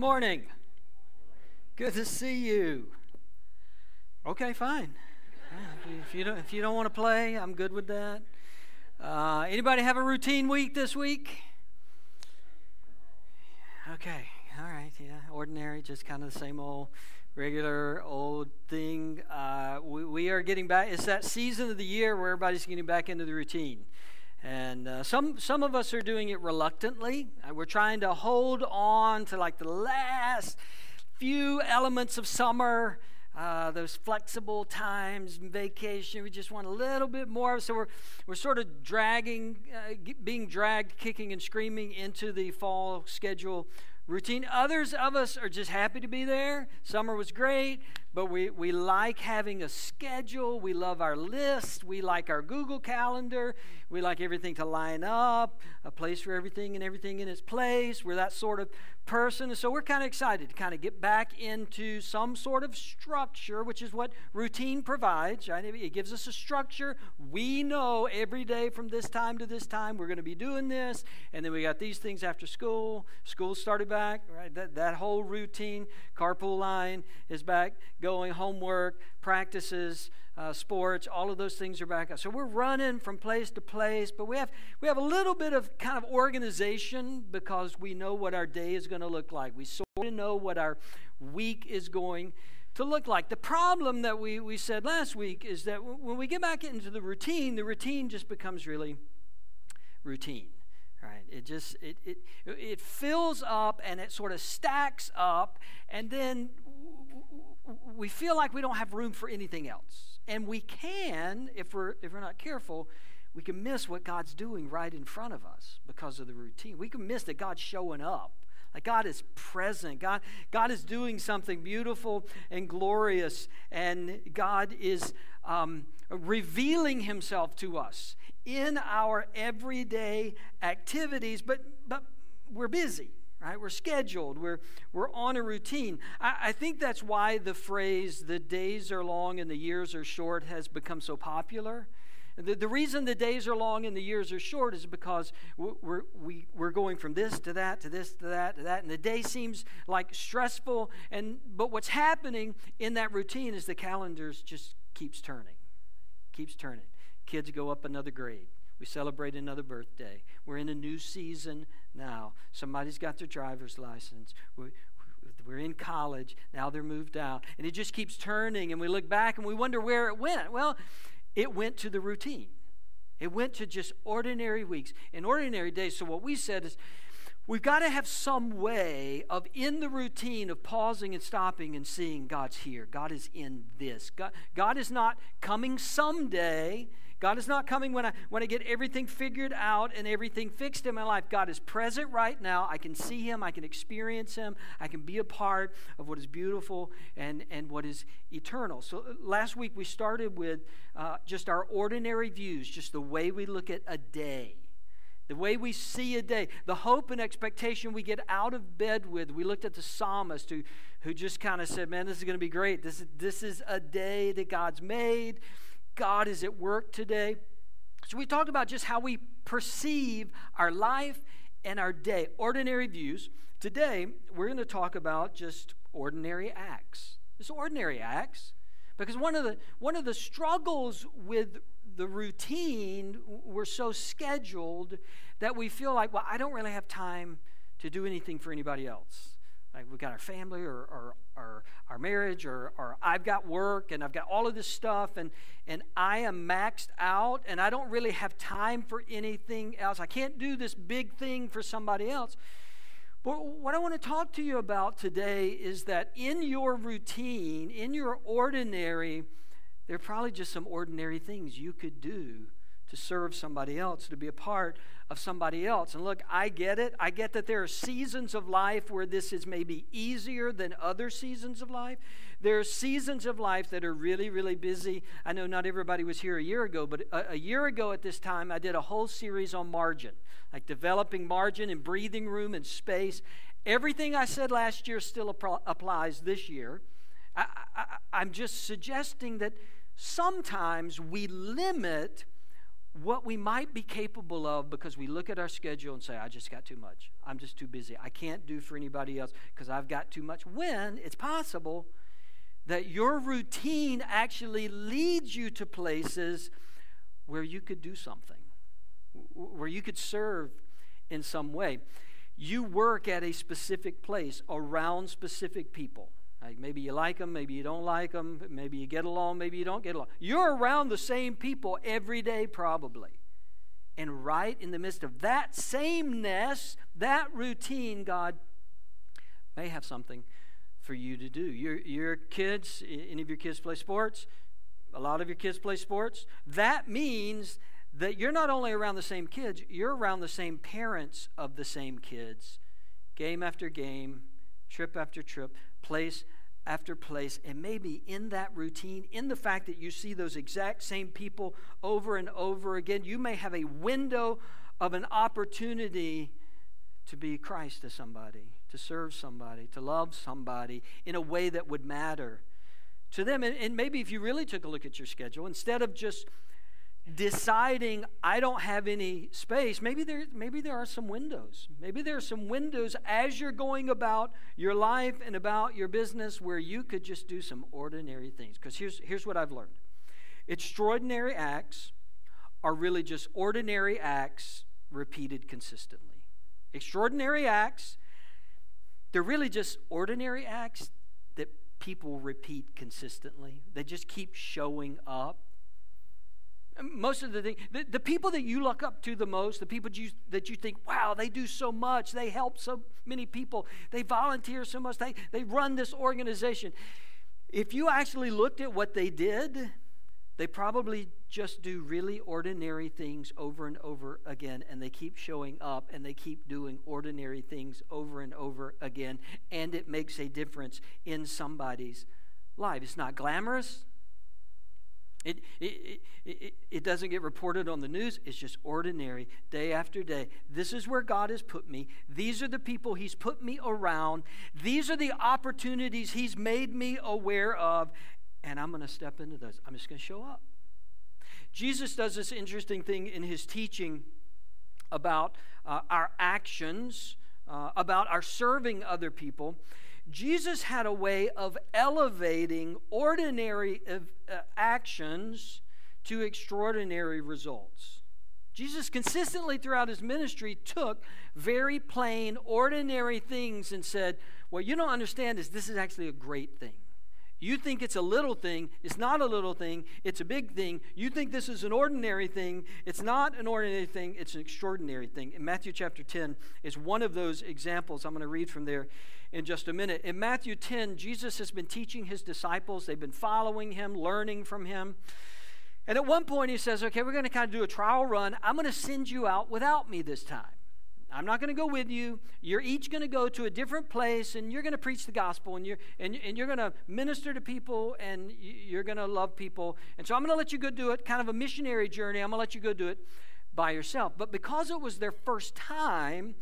morning. Good to see you. Okay, fine. If you don't, if you don't want to play, I'm good with that. Uh, anybody have a routine week this week? Okay, all right, yeah, ordinary, just kind of the same old, regular old thing. Uh, we, we are getting back. It's that season of the year where everybody's getting back into the routine. And uh, some, some of us are doing it reluctantly. Uh, we're trying to hold on to like the last few elements of summer, uh, those flexible times, vacation. We just want a little bit more. So we're, we're sort of dragging, uh, being dragged, kicking and screaming into the fall schedule routine. Others of us are just happy to be there. Summer was great, but we, we like having a schedule. We love our list. We like our Google Calendar. We like everything to line up, a place for everything and everything in its place. We're that sort of person. And so we're kind of excited to kind of get back into some sort of structure, which is what routine provides. Right? It gives us a structure. We know every day from this time to this time we're going to be doing this. And then we got these things after school. School started back, right? That, that whole routine, carpool line is back going, homework, practices, uh, sports, all of those things are back up. So we're running from place to place, but we have we have a little bit of kind of organization because we know what our day is going to look like. We sort of know what our week is going to look like. The problem that we, we said last week is that when we get back into the routine, the routine just becomes really routine right it just it, it it fills up and it sort of stacks up and then we feel like we don't have room for anything else. And we can, if we're, if we're not careful, we can miss what God's doing right in front of us because of the routine. We can miss that God's showing up. Like God is present. God, God is doing something beautiful and glorious, and God is um, revealing Himself to us in our everyday activities. But but we're busy right? We're scheduled, we're, we're on a routine. I, I, think that's why the phrase, the days are long and the years are short, has become so popular. The, the reason the days are long and the years are short is because we're, we, we're going from this to that to this to that to that, and the day seems like stressful. And, but what's happening in that routine is the calendars just keeps turning, keeps turning. Kids go up another grade we celebrate another birthday. We're in a new season now. Somebody's got their driver's license. We, we're in college. Now they're moved out. And it just keeps turning. And we look back and we wonder where it went. Well, it went to the routine. It went to just ordinary weeks and ordinary days. So, what we said is we've got to have some way of, in the routine of pausing and stopping and seeing God's here. God is in this. God, God is not coming someday. God is not coming when I, when I get everything figured out and everything fixed in my life. God is present right now. I can see Him. I can experience Him. I can be a part of what is beautiful and, and what is eternal. So uh, last week we started with uh, just our ordinary views, just the way we look at a day the way we see a day, the hope and expectation we get out of bed with. We looked at the psalmist who, who just kind of said, Man, this is going to be great. This this is a day that God's made. God is at work today. So we talked about just how we perceive our life and our day, ordinary views. Today, we're going to talk about just ordinary acts. Just ordinary acts. Because one of the one of the struggles with the routine, we're so scheduled that we feel like, well, I don't really have time to do anything for anybody else. Like we've got our family or, or, or our marriage or, or I've got work and I've got all of this stuff and, and I am maxed out and I don't really have time for anything else. I can't do this big thing for somebody else. But what I want to talk to you about today is that in your routine, in your ordinary, there are probably just some ordinary things you could do to serve somebody else, to be a part of somebody else. And look, I get it. I get that there are seasons of life where this is maybe easier than other seasons of life. There are seasons of life that are really, really busy. I know not everybody was here a year ago, but a, a year ago at this time, I did a whole series on margin, like developing margin and breathing room and space. Everything I said last year still applies this year. I, I, I'm just suggesting that sometimes we limit what we might be capable of because we look at our schedule and say, I just got too much. I'm just too busy. I can't do for anybody else because I've got too much. When it's possible that your routine actually leads you to places where you could do something, where you could serve in some way. You work at a specific place around specific people. Like maybe you like them, maybe you don't like them, maybe you get along, maybe you don't get along. You're around the same people every day, probably. And right in the midst of that sameness, that routine, God may have something for you to do. Your, your kids, any of your kids play sports? A lot of your kids play sports. That means that you're not only around the same kids, you're around the same parents of the same kids, game after game, trip after trip, place after place. And maybe in that routine, in the fact that you see those exact same people over and over again, you may have a window of an opportunity to be Christ to somebody, to serve somebody, to love somebody in a way that would matter to them. And, and maybe if you really took a look at your schedule, instead of just deciding I don't have any space, maybe there, maybe there are some windows. Maybe there are some windows as you're going about your life and about your business where you could just do some ordinary things. Because here's, here's what I've learned extraordinary acts are really just ordinary acts repeated consistently. Extraordinary acts, they're really just ordinary acts that people repeat consistently. They just keep showing up most of the thing, the, the people that you look up to the most, the people you, that you think, wow, they do so much, they help so many people, they volunteer so much, they, they run this organization. If you actually looked at what they did, they probably just do really ordinary things over and over again, and they keep showing up and they keep doing ordinary things over and over again, and it makes a difference in somebody's life. It's not glamorous, it, it, it, it, doesn't get reported on the news. It's just ordinary, day after day. This is where God has put me. These are the people He's put me around. These are the opportunities He's made me aware of. And I'm going to step into those. I'm just going to show up. Jesus does this interesting thing in His teaching about uh, our actions, uh, about our serving other people. Jesus had a way of elevating ordinary uh, actions to extraordinary results. Jesus consistently throughout his ministry took very plain, ordinary things and said, What you don't understand is this is actually a great thing. You think it's a little thing. It's not a little thing. It's a big thing. You think this is an ordinary thing. It's not an ordinary thing. It's an extraordinary thing. In Matthew chapter 10 is one of those examples. I'm going to read from there in just a minute. In Matthew 10, Jesus has been teaching his disciples, they've been following him, learning from him. And at one point, he says, Okay, we're going to kind of do a trial run. I'm going to send you out without me this time. I'm not going to go with you. You're each going to go to a different place and you're going to preach the gospel and you're, and, and you're going to minister to people and you're going to love people. And so I'm going to let you go do it, kind of a missionary journey. I'm going to let you go do it by yourself. But because it was their first time,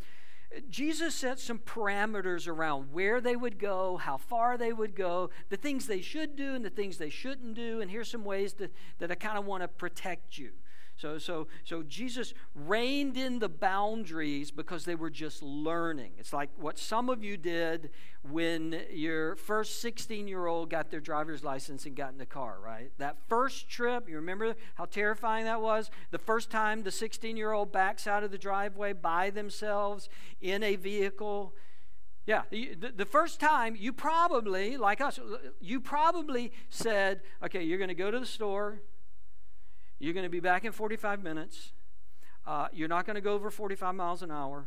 Jesus set some parameters around where they would go, how far they would go, the things they should do and the things they shouldn't do. And here's some ways that, that I kind of want to protect you. So, so, so Jesus reined in the boundaries because they were just learning. It's like what some of you did when your first 16 year old got their driver's license and got in the car, right? That first trip, you remember how terrifying that was? The first time the 16 year old backs out of the driveway by themselves in a vehicle. Yeah, the, the first time you probably, like us, you probably said, okay, you're going to go to the store, you're going to be back in 45 minutes. Uh, you're not going to go over 45 miles an hour.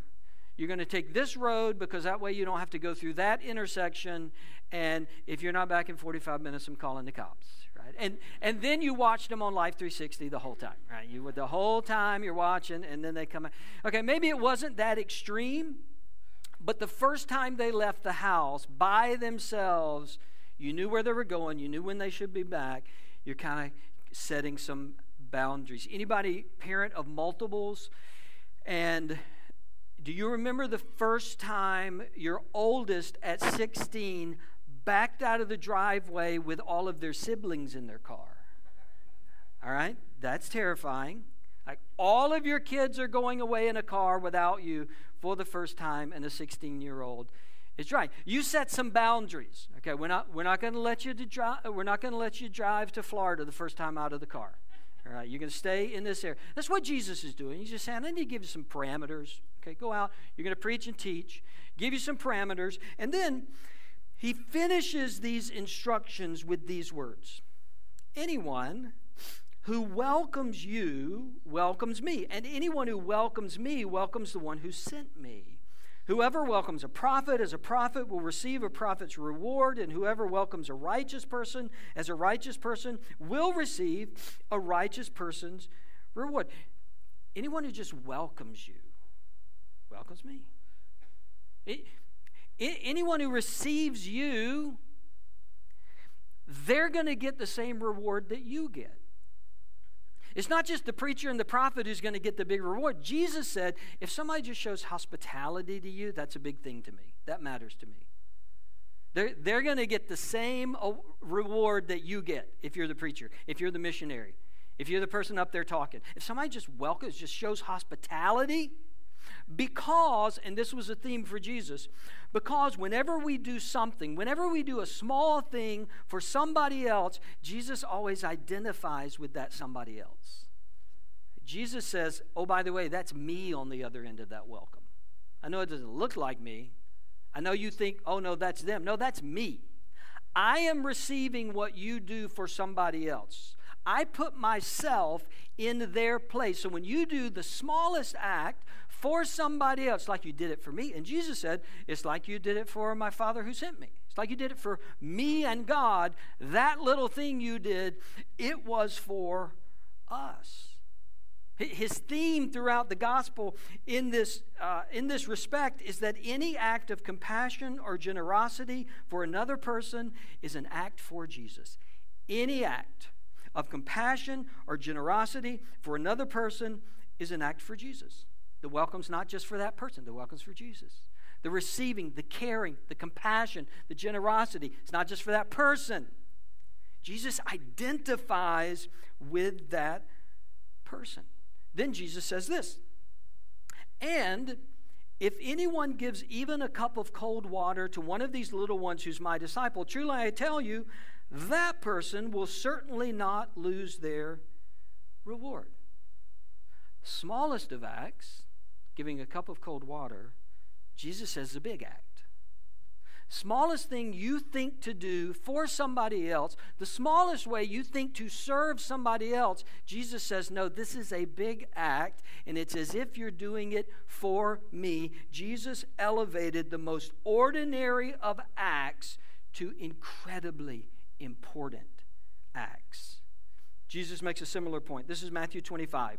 You're going to take this road because that way you don't have to go through that intersection. And if you're not back in 45 minutes, I'm calling the cops, right? And and then you watch them on Life 360 the whole time, right? You the whole time you're watching, and then they come. Out. Okay, maybe it wasn't that extreme, but the first time they left the house by themselves, you knew where they were going. You knew when they should be back. You're kind of setting some boundaries. Anybody parent of multiples? And do you remember the first time your oldest at 16 backed out of the driveway with all of their siblings in their car? All right? That's terrifying. Like all of your kids are going away in a car without you for the first time, and a 16 year old is right. You set some boundaries. Okay, we're not we're not going to let you to drive. We're not going to let you drive to Florida the first time out of the car. All right, you're going to stay in this area. That's what Jesus is doing. He's just saying, I need to give you some parameters. Okay, go out. You're going to preach and teach. Give you some parameters, and then he finishes these instructions with these words: Anyone who welcomes you welcomes me, and anyone who welcomes me welcomes the one who sent me. Whoever welcomes a prophet as a prophet will receive a prophet's reward, and whoever welcomes a righteous person as a righteous person will receive a righteous person's reward. Anyone who just welcomes you welcomes me. Anyone who receives you, they're going to get the same reward that you get. It's not just the preacher and the prophet who's going to get the big reward. Jesus said, if somebody just shows hospitality to you, that's a big thing to me. That matters to me. They're, they're going to get the same reward that you get if you're the preacher, if you're the missionary, if you're the person up there talking. If somebody just welcomes, just shows hospitality, because, and this was a theme for Jesus, because whenever we do something, whenever we do a small thing for somebody else, Jesus always identifies with that somebody else. Jesus says, Oh, by the way, that's me on the other end of that welcome. I know it doesn't look like me. I know you think, Oh, no, that's them. No, that's me. I am receiving what you do for somebody else. I put myself in their place. So when you do the smallest act for somebody else, like you did it for me. And Jesus said, It's like you did it for my Father who sent me. It's like you did it for me and God. That little thing you did, it was for us. His theme throughout the gospel in this, uh, in this respect is that any act of compassion or generosity for another person is an act for Jesus. Any act of compassion or generosity for another person is an act for Jesus. The welcome's not just for that person, the welcome's for Jesus. The receiving, the caring, the compassion, the generosity, it's not just for that person. Jesus identifies with that person. Then Jesus says this And if anyone gives even a cup of cold water to one of these little ones who's my disciple, truly I tell you, that person will certainly not lose their reward. Smallest of acts giving a cup of cold water, Jesus says a big act. Smallest thing you think to do for somebody else, the smallest way you think to serve somebody else, Jesus says, No, this is a big act, and it's as if you're doing it for me. Jesus elevated the most ordinary of acts to incredibly important acts. Jesus makes a similar point. This is Matthew 25.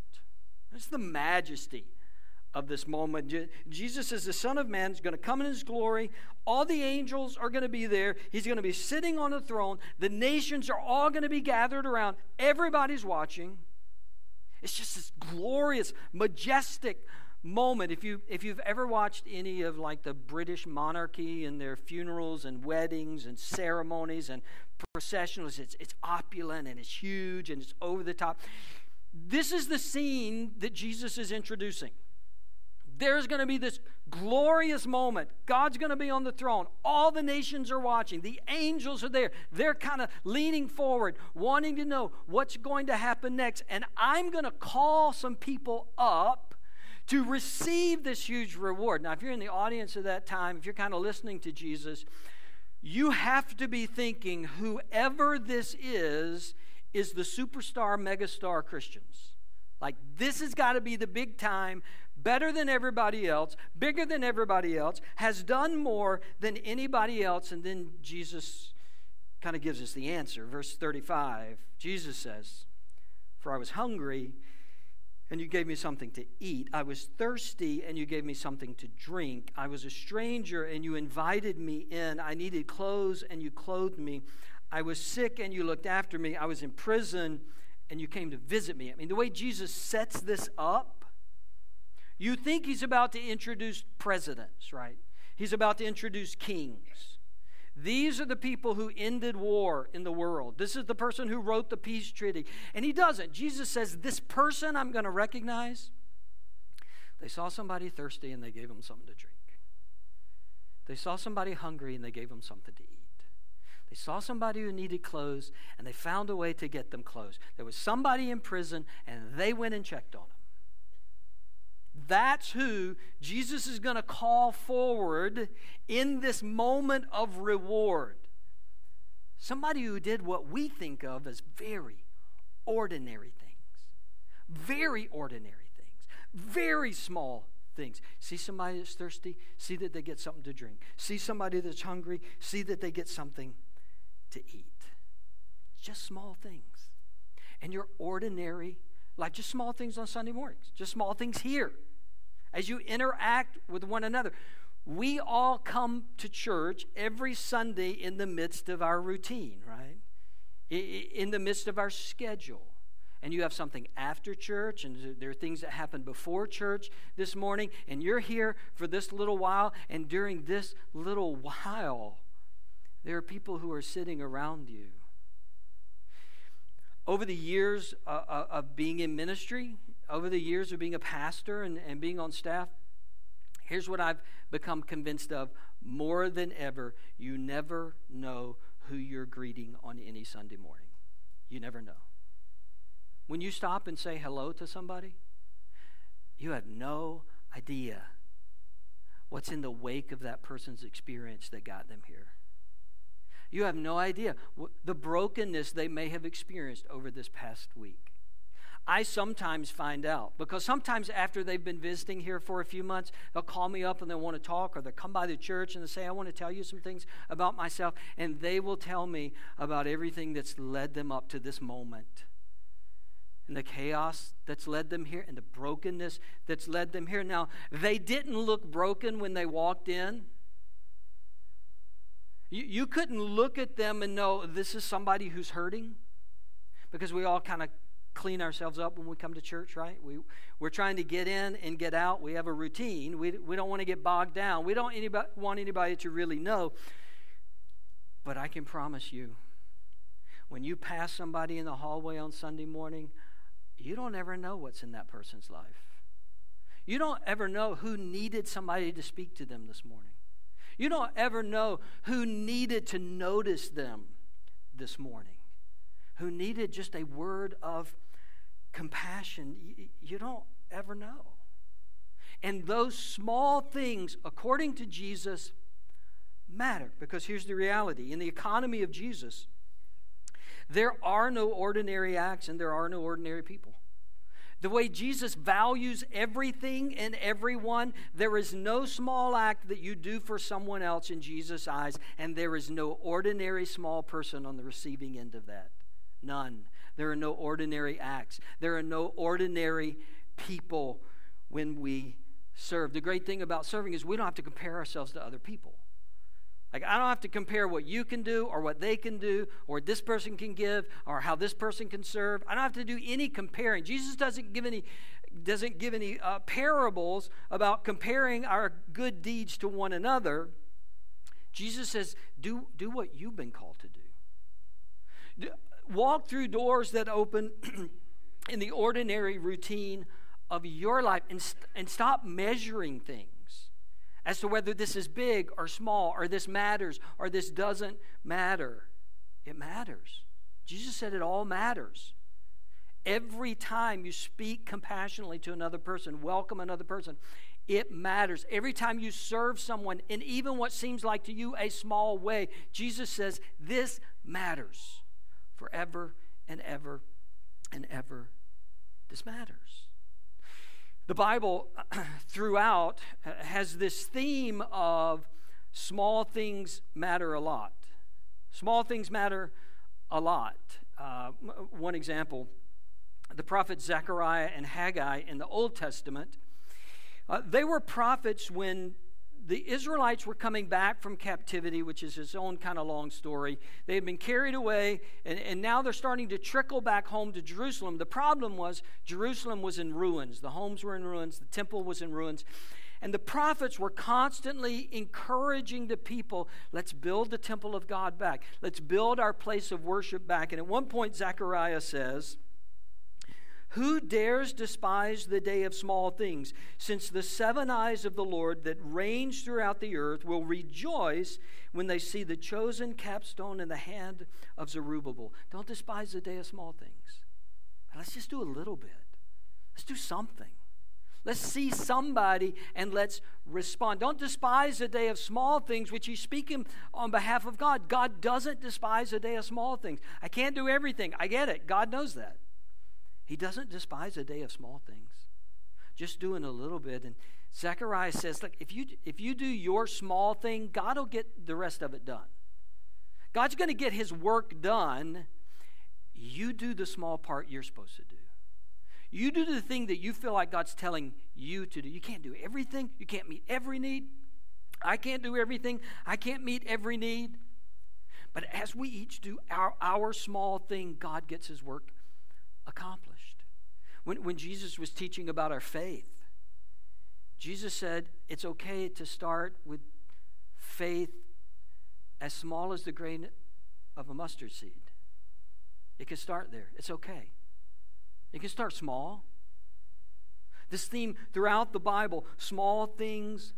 That's the majesty of this moment. Jesus is the Son of Man, is going to come in his glory. All the angels are going to be there. He's going to be sitting on the throne. The nations are all going to be gathered around. Everybody's watching. It's just this glorious, majestic moment. If you if you've ever watched any of like the British monarchy and their funerals and weddings and ceremonies and processionals, it's it's opulent and it's huge and it's over the top. This is the scene that Jesus is introducing. There's going to be this glorious moment. God's going to be on the throne. All the nations are watching. The angels are there. They're kind of leaning forward, wanting to know what's going to happen next. And I'm going to call some people up to receive this huge reward. Now, if you're in the audience at that time, if you're kind of listening to Jesus, you have to be thinking whoever this is is the superstar, megastar Christians. Like, this has got to be the big time, better than everybody else, bigger than everybody else, has done more than anybody else. And then Jesus kind of gives us the answer. Verse 35 Jesus says, For I was hungry, and you gave me something to eat. I was thirsty, and you gave me something to drink. I was a stranger, and you invited me in. I needed clothes, and you clothed me. I was sick, and you looked after me. I was in prison, and you came to visit me. I mean, the way Jesus sets this up, you think he's about to introduce presidents, right? He's about to introduce kings. These are the people who ended war in the world. This is the person who wrote the peace treaty. And he doesn't. Jesus says, This person I'm going to recognize. They saw somebody thirsty and they gave him something to drink. They saw somebody hungry and they gave him something to eat. They saw somebody who needed clothes and they found a way to get them clothes. There was somebody in prison and they went and checked on him. That's who Jesus is going to call forward in this moment of reward. Somebody who did what we think of as very ordinary things. Very ordinary things. Very small things. See somebody that's thirsty, see that they get something to drink. See somebody that's hungry, see that they get something to eat. Just small things. And your ordinary like just small things on Sunday mornings, just small things here as you interact with one another. We all come to church every Sunday in the midst of our routine, right? In the midst of our schedule. And you have something after church, and there are things that happen before church this morning, and you're here for this little while, and during this little while, there are people who are sitting around you over the years uh, uh, of being in ministry, over the years of being a pastor and, and being on staff, here's what I've become convinced of more than ever you never know who you're greeting on any Sunday morning. You never know. When you stop and say hello to somebody, you have no idea what's in the wake of that person's experience that got them here. You have no idea the brokenness they may have experienced over this past week. I sometimes find out because sometimes after they've been visiting here for a few months, they'll call me up and they want to talk, or they'll come by the church and they say, I want to tell you some things about myself. And they will tell me about everything that's led them up to this moment. And the chaos that's led them here, and the brokenness that's led them here. Now, they didn't look broken when they walked in. You, you couldn't look at them and know this is somebody who's hurting because we all kind of clean ourselves up when we come to church, right? We, we're trying to get in and get out. We have a routine. We, we don't want to get bogged down. We don't anybody, want anybody to really know. But I can promise you, when you pass somebody in the hallway on Sunday morning, you don't ever know what's in that person's life. You don't ever know who needed somebody to speak to them this morning. You don't ever know who needed to notice them this morning, who needed just a word of compassion. You don't ever know. And those small things, according to Jesus, matter because here's the reality in the economy of Jesus, there are no ordinary acts and there are no ordinary people. The way Jesus values everything and everyone, there is no small act that you do for someone else in Jesus' eyes, and there is no ordinary small person on the receiving end of that. None. There are no ordinary acts. There are no ordinary people when we serve. The great thing about serving is we don't have to compare ourselves to other people. Like, I don't have to compare what you can do or what they can do or this person can give or how this person can serve. I don't have to do any comparing. Jesus doesn't give any, doesn't give any uh, parables about comparing our good deeds to one another. Jesus says, do, do what you've been called to do. Walk through doors that open in the ordinary routine of your life and, st- and stop measuring things as to whether this is big or small, or this matters or this doesn't matter. It matters. Jesus said it all matters. Every time you speak compassionately to another person, welcome another person, it matters. Every time you serve someone in even what seems like to you a small way, Jesus says this matters forever and ever and ever. This matters. The Bible throughout has this theme of small things matter a lot. Small things matter a lot. Uh, one example the prophets Zechariah and Haggai in the Old Testament. Uh, they were prophets when the Israelites were coming back from captivity, which is its own kind of long story. They had been carried away, and, and now they're starting to trickle back home to Jerusalem. The problem was Jerusalem was in ruins. The homes were in ruins, the temple was in ruins. And the prophets were constantly encouraging the people let's build the temple of God back, let's build our place of worship back. And at one point, Zechariah says, who dares despise the day of small things, since the seven eyes of the Lord that range throughout the earth will rejoice when they see the chosen capstone in the hand of Zerubbabel? Don't despise the day of small things. Let's just do a little bit. Let's do something. Let's see somebody and let's respond. Don't despise the day of small things, which he's speaking on behalf of God. God doesn't despise the day of small things. I can't do everything. I get it. God knows that. He doesn't despise a day of small things. Just doing a little bit. And Zechariah says, look, if you if you do your small thing, God will get the rest of it done. God's going to get his work done. You do the small part you're supposed to do. You do the thing that you feel like God's telling you to do. You can't do everything. You can't meet every need. I can't do everything. I can't meet every need. But as we each do our, our small thing, God gets his work accomplished. When, when Jesus was teaching about our faith, Jesus said it's okay to start with faith as small as the grain of a mustard seed. It can start there. It's okay. It can start small. This theme throughout the Bible small things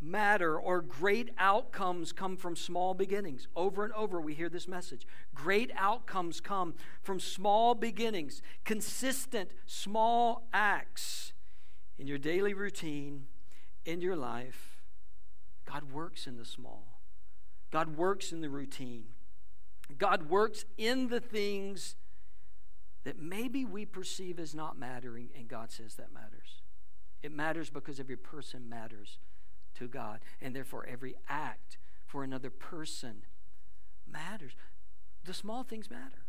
matter or great outcomes come from small beginnings. Over and over, we hear this message. Great outcomes come from small beginnings, consistent small acts in your daily routine, in your life. God works in the small, God works in the routine, God works in the things that maybe we perceive as not mattering, and God says that matters. It matters because every person matters to God. And therefore, every act for another person matters. The small things matter.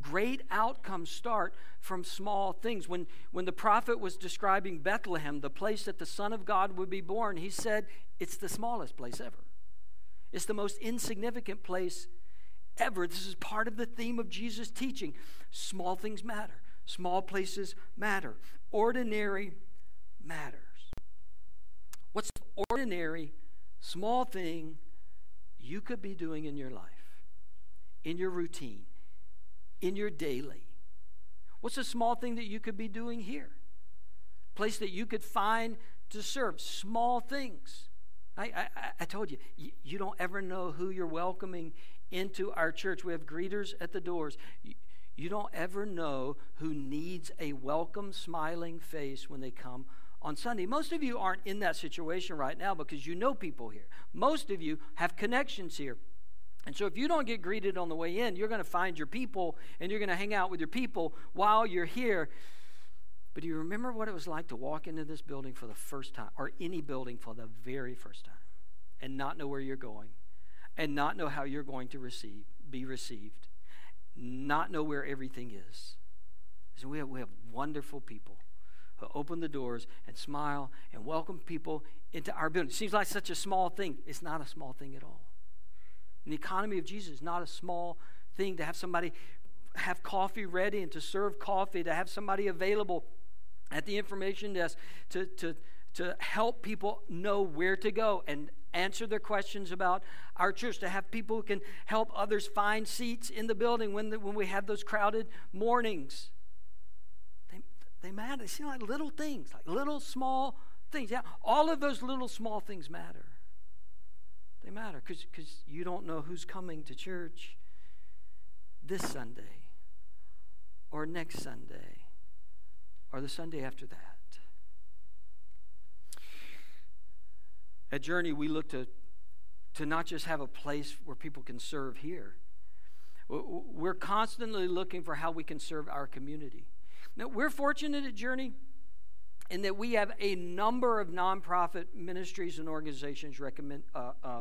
Great outcomes start from small things. When, when the prophet was describing Bethlehem, the place that the Son of God would be born, he said, It's the smallest place ever. It's the most insignificant place ever. This is part of the theme of Jesus' teaching. Small things matter, small places matter, ordinary matter. What's the ordinary, small thing you could be doing in your life, in your routine, in your daily? What's a small thing that you could be doing here? Place that you could find to serve. Small things. I, I, I told you, you, you don't ever know who you're welcoming into our church. We have greeters at the doors. You, you don't ever know who needs a welcome, smiling face when they come on Sunday. Most of you aren't in that situation right now because you know people here. Most of you have connections here. And so if you don't get greeted on the way in, you're going to find your people and you're going to hang out with your people while you're here. But do you remember what it was like to walk into this building for the first time, or any building for the very first time, and not know where you're going, and not know how you're going to receive, be received, not know where everything is? So we have, we have wonderful people open the doors and smile and welcome people into our building. It seems like such a small thing. It's not a small thing at all. In the economy of Jesus, it's not a small thing to have somebody have coffee ready and to serve coffee, to have somebody available at the information desk to, to, to help people know where to go and answer their questions about our church, to have people who can help others find seats in the building when, the, when we have those crowded mornings. They matter. They seem like little things, like little small things. Yeah, all of those little small things matter. They matter because you don't know who's coming to church this Sunday or next Sunday or the Sunday after that. At Journey, we look to, to not just have a place where people can serve here, we're constantly looking for how we can serve our community. Now, we're fortunate at Journey in that we have a number of nonprofit ministries and organizations recommend, uh, uh,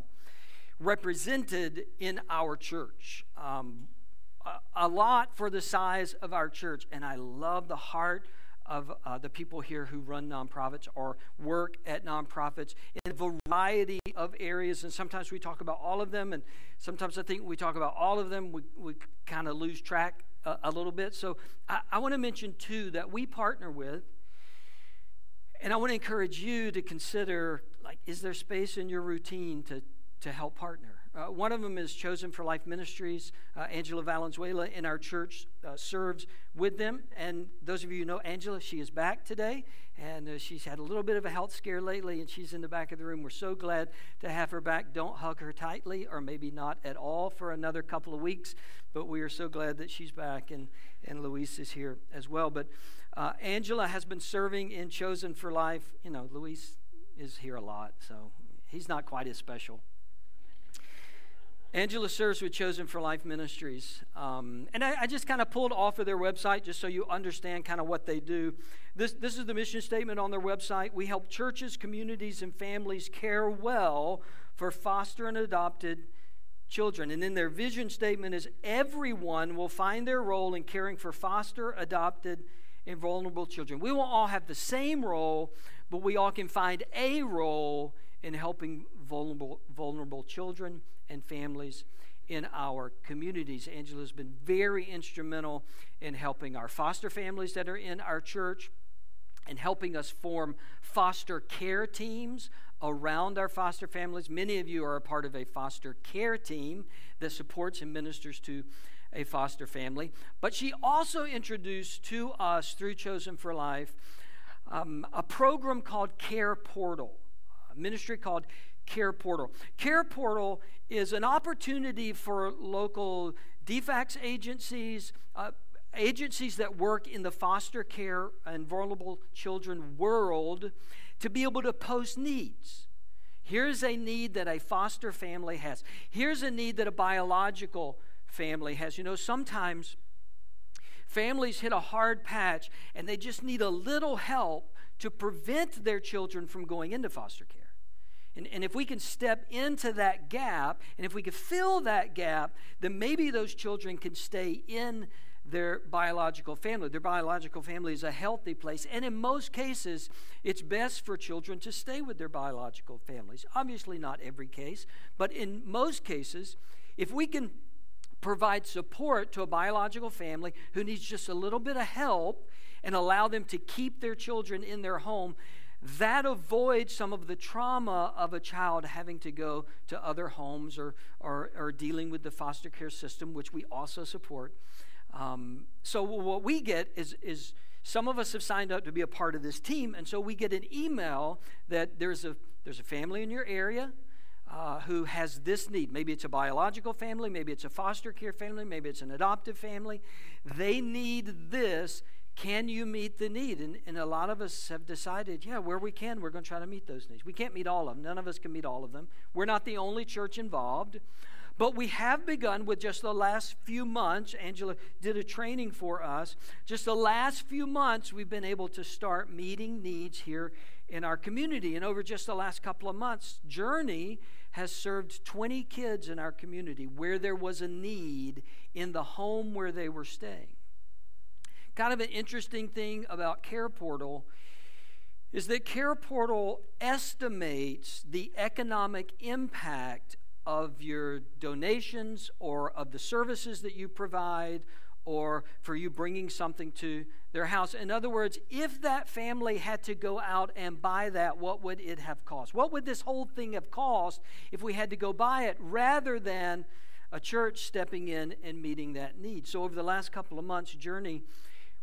represented in our church. Um, a, lot for the size of our church. And I love the heart of uh, the people here who run nonprofits or work at nonprofits in a variety of areas. And sometimes we talk about all of them, and sometimes I think we talk about all of them, we, we kind of lose track a, a, little bit. So I, I want to mention two that we partner with. And I want to encourage you to consider like, is there space in your routine to, to help partner? Uh, one of them is Chosen for Life Ministries. Uh, Angela Valenzuela in our church uh, serves with them. And those of you who know Angela, she is back today. And uh, she's had a little bit of a health scare lately, and she's in the back of the room. We're so glad to have her back. Don't hug her tightly, or maybe not at all, for another couple of weeks. But we are so glad that she's back, and, and Luis is here as well. But uh, Angela has been serving in Chosen for Life. You know, Luis is here a lot, so he's not quite as special. Angela serves with Chosen for Life Ministries. Um, and I, I just kind of pulled off of their website just so you understand kind of what they do. This, this is the mission statement on their website. We help churches, communities, and families care well for foster and adopted children. And then their vision statement is everyone will find their role in caring for foster, adopted, and vulnerable children. We won't all have the same role, but we all can find a role in helping vulnerable, vulnerable children and families in our communities. Angela's been very instrumental in helping our foster families that are in our church and helping us form foster care teams around our foster families. Many of you are a part of a foster care team that supports and ministers to a foster family. But she also introduced to us through Chosen for Life um, a program called Care Portal, a ministry called Care Portal. Care Portal is an opportunity for local DFACS agencies, uh, agencies that work in the foster care and vulnerable children world, to be able to post needs. Here's a need that a foster family has. Here's a need that a biological family has. You know, sometimes families hit a hard patch and they just need a little help to prevent their children from going into foster care. And, and if we can step into that gap, and if we can fill that gap, then maybe those children can stay in their biological family. Their biological family is a healthy place. And in most cases, it's best for children to stay with their biological families. Obviously, not every case, but in most cases, if we can provide support to a biological family who needs just a little bit of help and allow them to keep their children in their home, that avoids some of the trauma of a child having to go to other homes or, or, or dealing with the foster care system, which we also support. Um, so, what we get is, is some of us have signed up to be a part of this team, and so we get an email that there's a, there's a family in your area. Uh, who has this need. Maybe it's a biological family, maybe it's a foster care family, maybe it's an adoptive family. They need this can you meet the need? And, and a lot of us have decided, yeah, where we can, we're going to try to meet those needs. We can't meet all of them. None of us can meet all of them. We're not the only church involved. But we have begun with just the last few months. Angela did a training for us. Just the last few months, we've been able to start meeting needs here in our community. And over just the last couple of months, Journey has served 20 kids in our community where there was a need in the home where they were staying. Kind of an interesting thing about Care Portal is that Care Portal estimates the economic impact of your donations or of the services that you provide or for you bringing something to their house. In other words, if that family had to go out and buy that, what would it have cost? What would this whole thing have cost if we had to go buy it rather than a church stepping in and meeting that need? So, over the last couple of months, Journey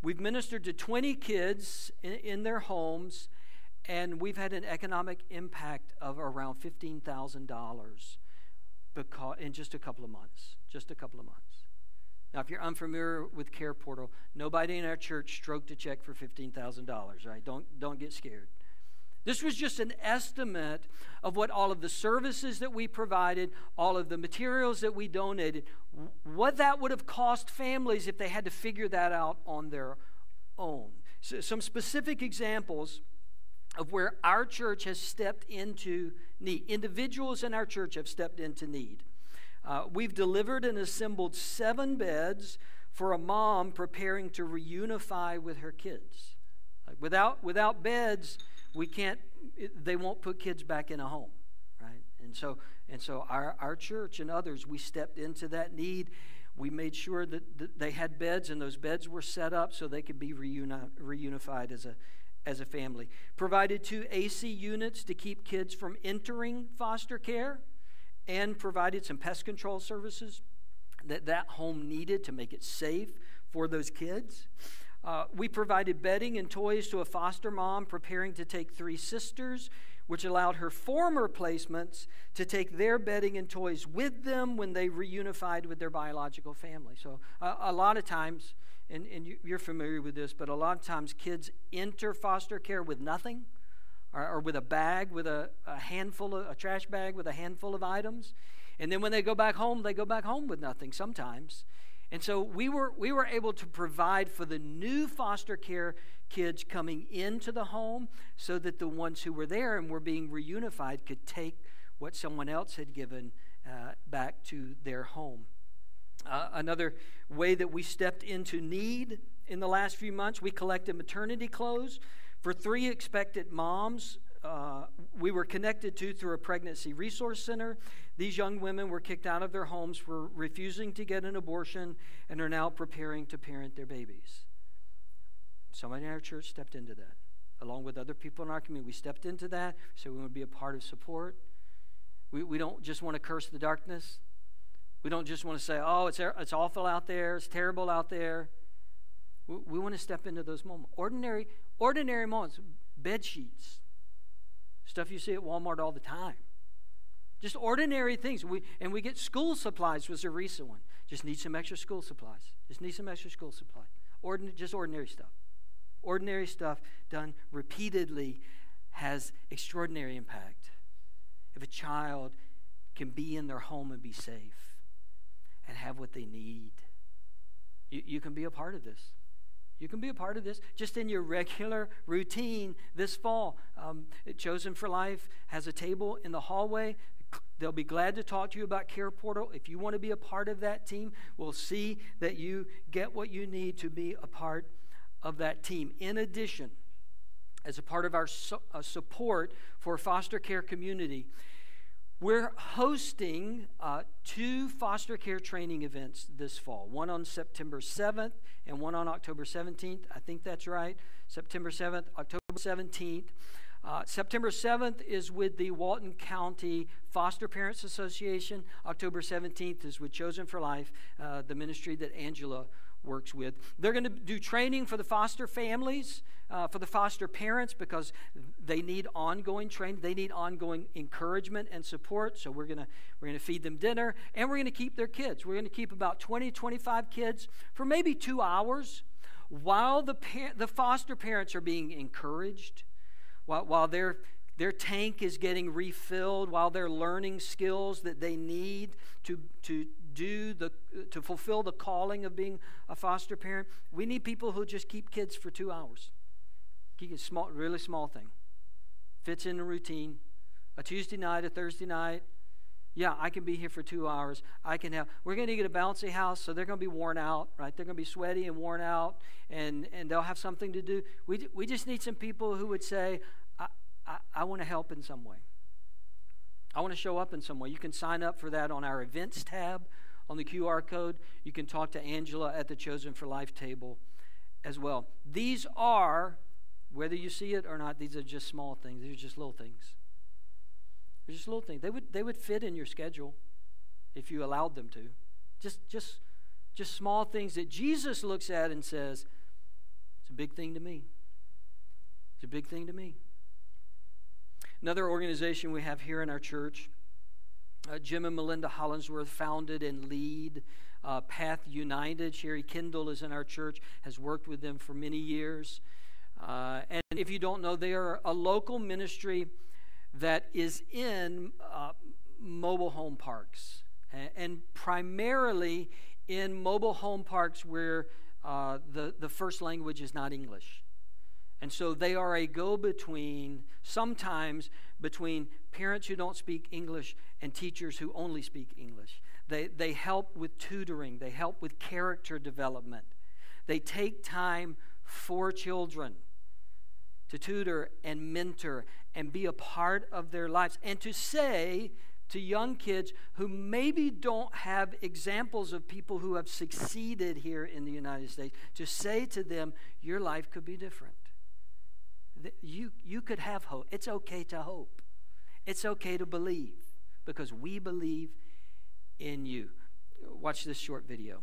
We've ministered to 20 kids in, in their homes, and we've had an economic impact of around $15,000 because in just a couple of months. Just a couple of months. Now, if you're unfamiliar with Care Portal, nobody in our church stroked a check for $15,000, right? Don't, don't get scared. This was just an estimate of what all of the services that we provided, all of the materials that we donated, what that would have cost families if they had to figure that out on their own. So some specific examples of where our church has stepped into need. Individuals in our church have stepped into need. Uh, we've delivered and assembled seven beds for a mom preparing to reunify with her kids. Like without, without beds, we can't, they won't put kids back in a home, right? And so, and so our, our church and others, we stepped into that need. We made sure that, that they had beds and those beds were set up so they could be reuni- reunified as a, as a family. Provided two AC units to keep kids from entering foster care and provided some pest control services that that home needed to make it safe for those kids. Uh, we provided bedding and toys to a foster mom preparing to take three sisters, which allowed her former placements to take their bedding and toys with them when they reunified with their biological family. So, uh, a lot of times, and, and you're familiar with this, but a lot of times kids enter foster care with nothing or, or with a bag, with a, a handful of, a trash bag with a handful of items. And then when they go back home, they go back home with nothing sometimes. And so we were, we were able to provide for the new foster care kids coming into the home so that the ones who were there and were being reunified could take what someone else had given uh, back to their home. Uh, another way that we stepped into need in the last few months, we collected maternity clothes for three expectant moms uh, we were connected to through a pregnancy resource center. These young women were kicked out of their homes for refusing to get an abortion and are now preparing to parent their babies. Somebody in our church stepped into that. Along with other people in our community, we stepped into that so we want to be a part of support. We, we don't just want to curse the darkness. We don't just want to say, oh, it's, it's awful out there, it's terrible out there. We, we want to step into those moments. Ordinary, ordinary moments, bed sheets, stuff you see at Walmart all the time. Just ordinary things. We, and we get school supplies was a recent one. Just need some extra school supplies. Just need some extra school supplies. Ordin- just ordinary stuff. Ordinary stuff done repeatedly has extraordinary impact. If a child can be in their home and be safe and have what they need, you, you can be a part of this. You can be a part of this just in your regular routine this fall. Um, Chosen for Life has a table in the hallway. They'll be glad to talk to you about Care Portal. If you want to be a part of that team, we'll see that you get what you need to be a part of that team. In addition, as a part of our su- uh, support for foster care community, we're hosting uh, two foster care training events this fall one on September 7th and one on October 17th. I think that's right. September 7th, October 17th. Uh, September 7th is with the Walton County Foster Parents Association. October 17th is with Chosen for Life, uh, the ministry that Angela works with. They're going to do training for the foster families, uh, for the foster parents, because they need ongoing training. They need ongoing encouragement and support. So we're going to we're going to feed them dinner, and we're going to keep their kids. We're going to keep about 20, 25 kids for maybe two hours, while the par- the foster parents are being encouraged, while while they're their tank is getting refilled while they're learning skills that they need to, to do the to fulfill the calling of being a foster parent we need people who just keep kids for two hours keep a small really small thing fits in the routine a tuesday night a thursday night yeah i can be here for two hours i can have we're going to get a bouncy house so they're going to be worn out right they're going to be sweaty and worn out and and they'll have something to do we, we just need some people who would say i, I, I want to help in some way I want to show up in some way. You can sign up for that on our events tab on the QR code. You can talk to Angela at the Chosen for Life table as well. These are, whether you see it or not, these are just small things. These are just little things. They're just little things. They would, they would fit in your schedule if you allowed them to. Just, just, just small things that Jesus looks at and says, it's a big thing to me. It's a big thing to me. Another organization we have here in our church uh, Jim and Melinda Hollingsworth founded and lead uh, Path United. Sherry Kendall is in our church, has worked with them for many years. Uh, and if you don't know, they are a local ministry that is in uh, mobile home parks and, and, primarily in mobile home parks where uh, the, the first language is not English. And so they are a go between, sometimes between parents who don't speak English and teachers who only speak English. They, they help with tutoring, they help with character development. They take time for children to tutor and mentor and be a part of their lives and to say to young kids who maybe don't have examples of people who have succeeded here in the United States, to say to them, your life could be different. You, you could have hope. It's okay to hope. It's okay to believe because we believe in you. Watch this short video.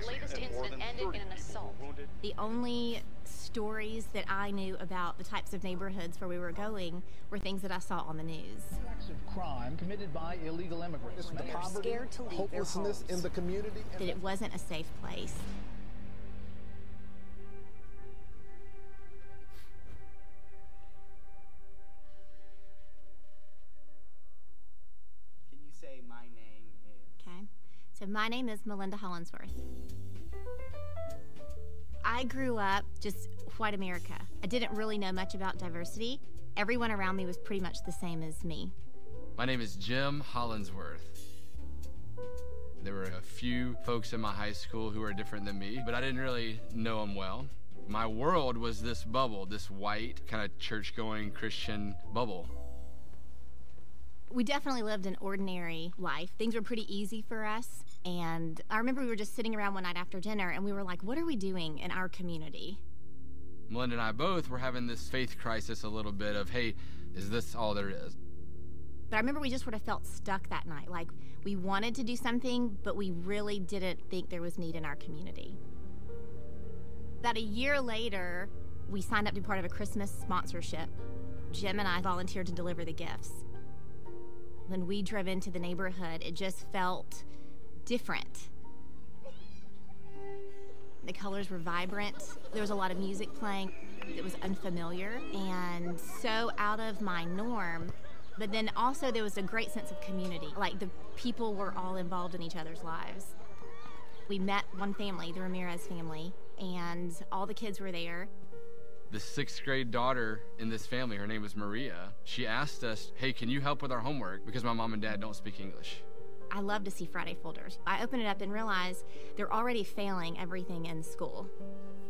The latest incident ended in an assault. The only stories that I knew about the types of neighborhoods where we were going were things that I saw on the news. Acts of crime committed by illegal immigrants. They are scared to leave their hopelessness homes. in the community. That it wasn't a safe place. So my name is Melinda Hollingsworth. I grew up just white America. I didn't really know much about diversity. Everyone around me was pretty much the same as me. My name is Jim Hollingsworth. There were a few folks in my high school who were different than me, but I didn't really know them well. My world was this bubble, this white, kind of church going Christian bubble. We definitely lived an ordinary life. Things were pretty easy for us. And I remember we were just sitting around one night after dinner and we were like, what are we doing in our community? Melinda and I both were having this faith crisis a little bit of, hey, is this all there is? But I remember we just sort of felt stuck that night. Like we wanted to do something, but we really didn't think there was need in our community. About a year later, we signed up to be part of a Christmas sponsorship. Jim and I volunteered to deliver the gifts. When we drove into the neighborhood, it just felt different. The colors were vibrant. There was a lot of music playing. It was unfamiliar and so out of my norm. But then also there was a great sense of community. Like the people were all involved in each other's lives. We met one family, the Ramirez family, and all the kids were there. The sixth grade daughter in this family, her name was Maria, she asked us, hey, can you help with our homework? Because my mom and dad don't speak English. I love to see Friday folders. I open it up and realize they're already failing everything in school.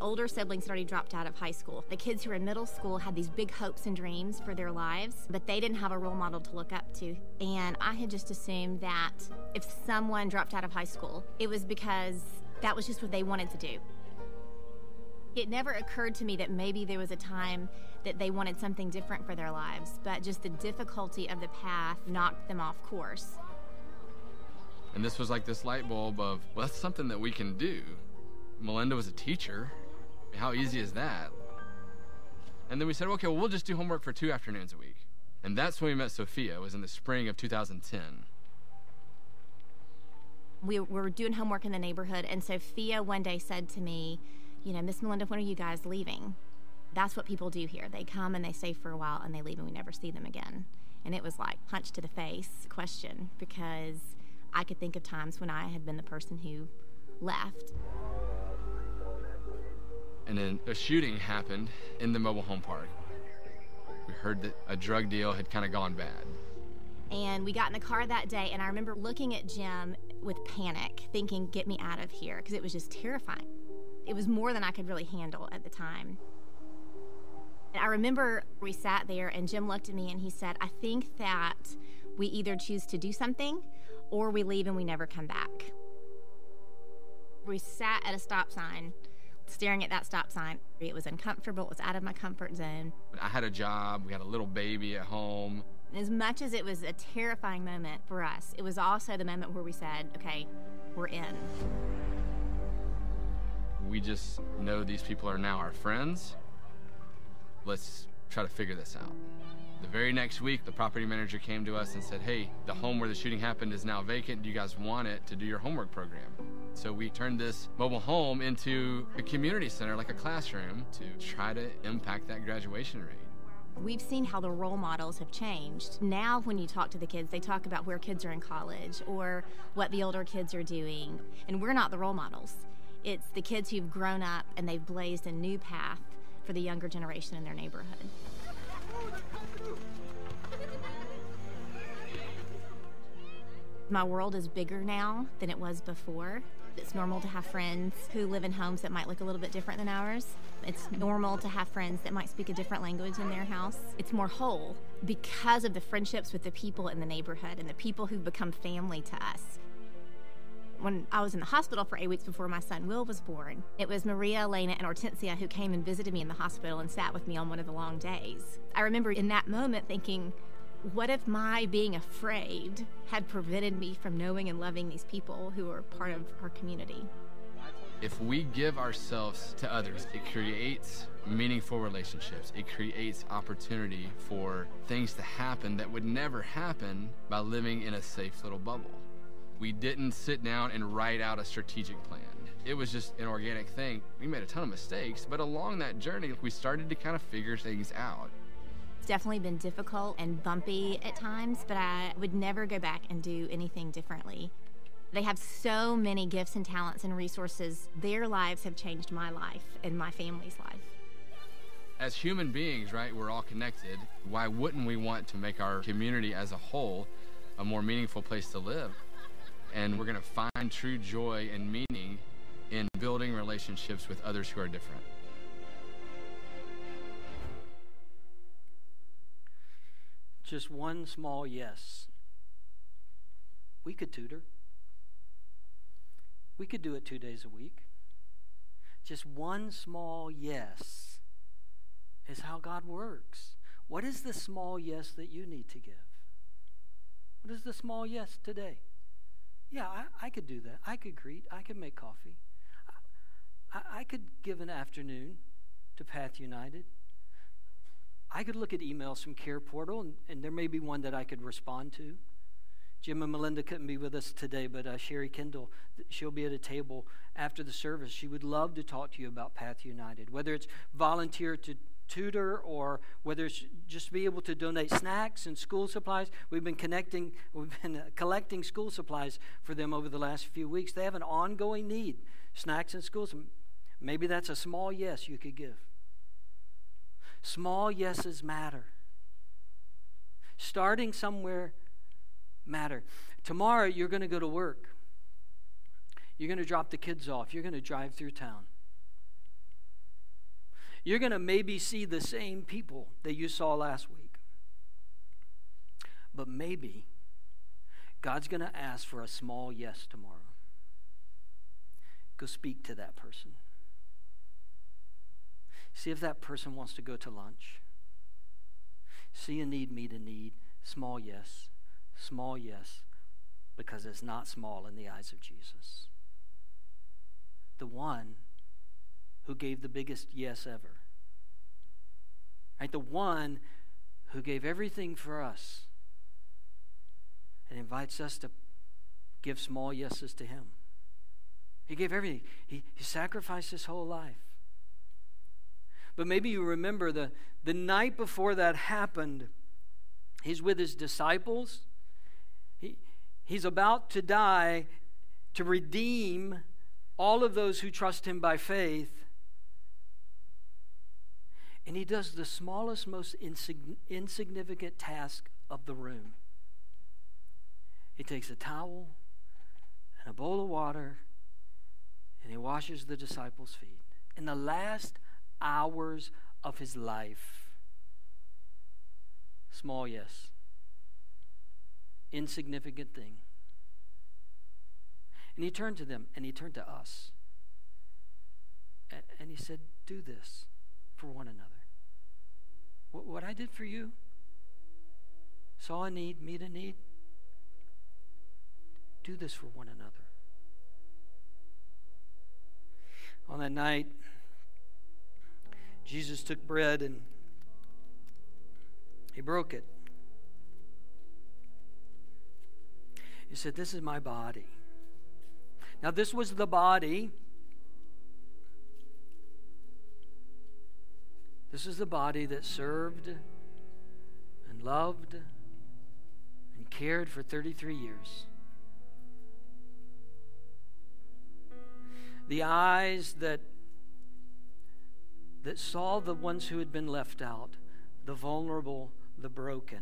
Older siblings had already dropped out of high school. The kids who were in middle school had these big hopes and dreams for their lives, but they didn't have a role model to look up to. And I had just assumed that if someone dropped out of high school, it was because that was just what they wanted to do. It never occurred to me that maybe there was a time that they wanted something different for their lives, but just the difficulty of the path knocked them off course. And this was like this light bulb of, well, that's something that we can do. Melinda was a teacher. How easy is that? And then we said, okay, well, we'll just do homework for two afternoons a week. And that's when we met Sophia. It was in the spring of 2010. We were doing homework in the neighborhood, and Sophia one day said to me, You know, Miss Melinda, when are you guys leaving? That's what people do here. They come and they stay for a while and they leave and we never see them again. And it was like punch to the face question because I could think of times when I had been the person who left. And then a shooting happened in the mobile home park. We heard that a drug deal had kind of gone bad. And we got in the car that day, and I remember looking at Jim with panic, thinking, get me out of here, because it was just terrifying. It was more than I could really handle at the time. And I remember we sat there, and Jim looked at me and he said, I think that we either choose to do something or we leave and we never come back. We sat at a stop sign, staring at that stop sign. It was uncomfortable, it was out of my comfort zone. I had a job, we had a little baby at home. And as much as it was a terrifying moment for us, it was also the moment where we said, okay, we're in. We just know these people are now our friends. Let's try to figure this out. The very next week, the property manager came to us and said, Hey, the home where the shooting happened is now vacant. Do you guys want it to do your homework program? So we turned this mobile home into a community center, like a classroom, to try to impact that graduation rate. We've seen how the role models have changed. Now, when you talk to the kids, they talk about where kids are in college or what the older kids are doing, and we're not the role models. It's the kids who've grown up and they've blazed a new path for the younger generation in their neighborhood. My world is bigger now than it was before. It's normal to have friends who live in homes that might look a little bit different than ours. It's normal to have friends that might speak a different language in their house. It's more whole because of the friendships with the people in the neighborhood and the people who've become family to us. When I was in the hospital for eight weeks before my son Will was born, it was Maria, Elena, and Hortensia who came and visited me in the hospital and sat with me on one of the long days. I remember in that moment thinking, what if my being afraid had prevented me from knowing and loving these people who are part of our community? If we give ourselves to others, it creates meaningful relationships. It creates opportunity for things to happen that would never happen by living in a safe little bubble. We didn't sit down and write out a strategic plan. It was just an organic thing. We made a ton of mistakes, but along that journey, we started to kind of figure things out. It's definitely been difficult and bumpy at times, but I would never go back and do anything differently. They have so many gifts and talents and resources. Their lives have changed my life and my family's life. As human beings, right, we're all connected. Why wouldn't we want to make our community as a whole a more meaningful place to live? And we're going to find true joy and meaning in building relationships with others who are different. just one small yes. We could tutor. We could do it two days a week. Just one small yes is how God works. What is the small yes that you need to give? What is the small yes today? Yeah, I, I could do that. I could greet. I could make coffee. I, I could give an afternoon to Path United. I could look at emails from Care Portal, and, and, there may be one that I could respond to. Jim and Melinda couldn't be with us today, but uh, Sherry Kendall, she'll be at a table after the service. She would love to talk to you about Path United, whether it's volunteer to tutor or whether it's just to be able to donate snacks and school supplies. We've been connecting, we've been uh, collecting school supplies for them over the last few weeks. They have an ongoing need, snacks and schools. Maybe that's a small yes you could give. Small yeses matter. Starting somewhere matter. Tomorrow you're going to go to work. You're going to drop the kids off. You're going to drive through town. You're going to maybe see the same people that you saw last week. But maybe God's going to ask for a small yes tomorrow. Go speak to that person. See if that person wants to go to lunch. See a need, meet a need. Small yes. Small yes. Because it's not small in the eyes of Jesus. The one who gave the biggest yes ever. Right? The one who gave everything for us and invites us to give small yeses to him. He gave everything. He, he sacrificed his whole life. But maybe you remember the, the night before that happened, he's with his disciples. He, he's about to die to redeem all of those who trust him by faith. And he does the smallest, most insig- insignificant task of the room. He takes a towel and a bowl of water and he washes the disciples' feet. In the last hours of his life. Small, yes. Insignificant thing. And he turned to them and he turned to us. And he said, Do this for one another. What I did for you, saw a need, meet a need. Do this for one another. On that night, Jesus took bread and he broke it. He said, This is my body. Now, this was the body. This is the body that served and loved and cared for 33 years. the eyes that, that saw the ones who had been left out, the vulnerable, the broken,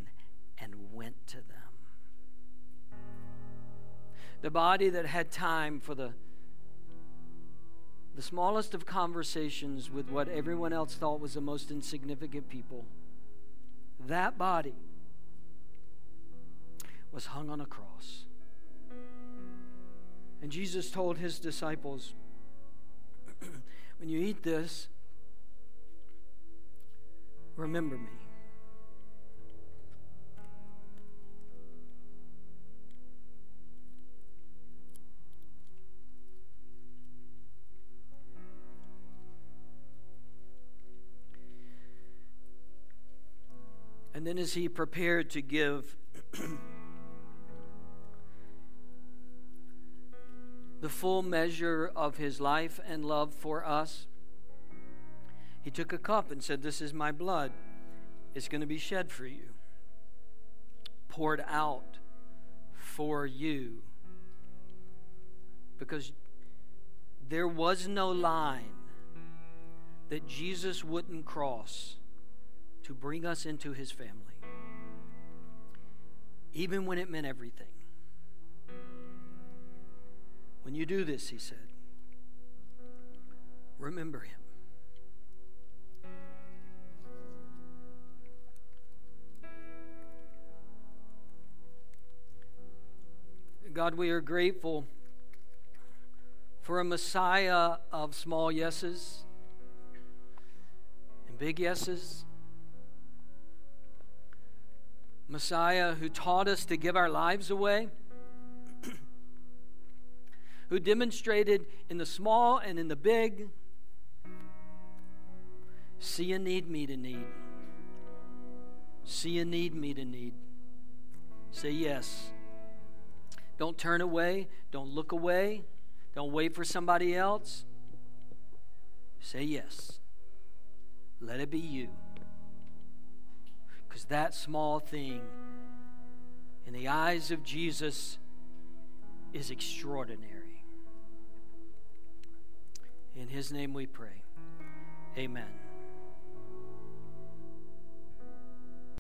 and went to them. The body that had time for the, the smallest of conversations with what everyone else thought was the most insignificant people. That body was hung on a cross. And Jesus told his disciples, When you eat this, remember me. And then, as he prepared to give the full measure of his life and love for us, he took a cup and said, This is my blood. It's going to be shed for you, poured out for you. Because there was no line that Jesus wouldn't cross to bring us into his family, even when it meant everything. When you do this, he said, remember him. God, we are grateful for a Messiah of small yeses and big yeses. Messiah who taught us to give our lives away who demonstrated in the small and in the big see a need, meet a need. See a need, meet a need. Say yes. Don't turn away. Don't look away. Don't wait for somebody else. Say yes. Let it be you. Because that small thing, in the eyes of Jesus, is extraordinary. In his name we pray. Amen.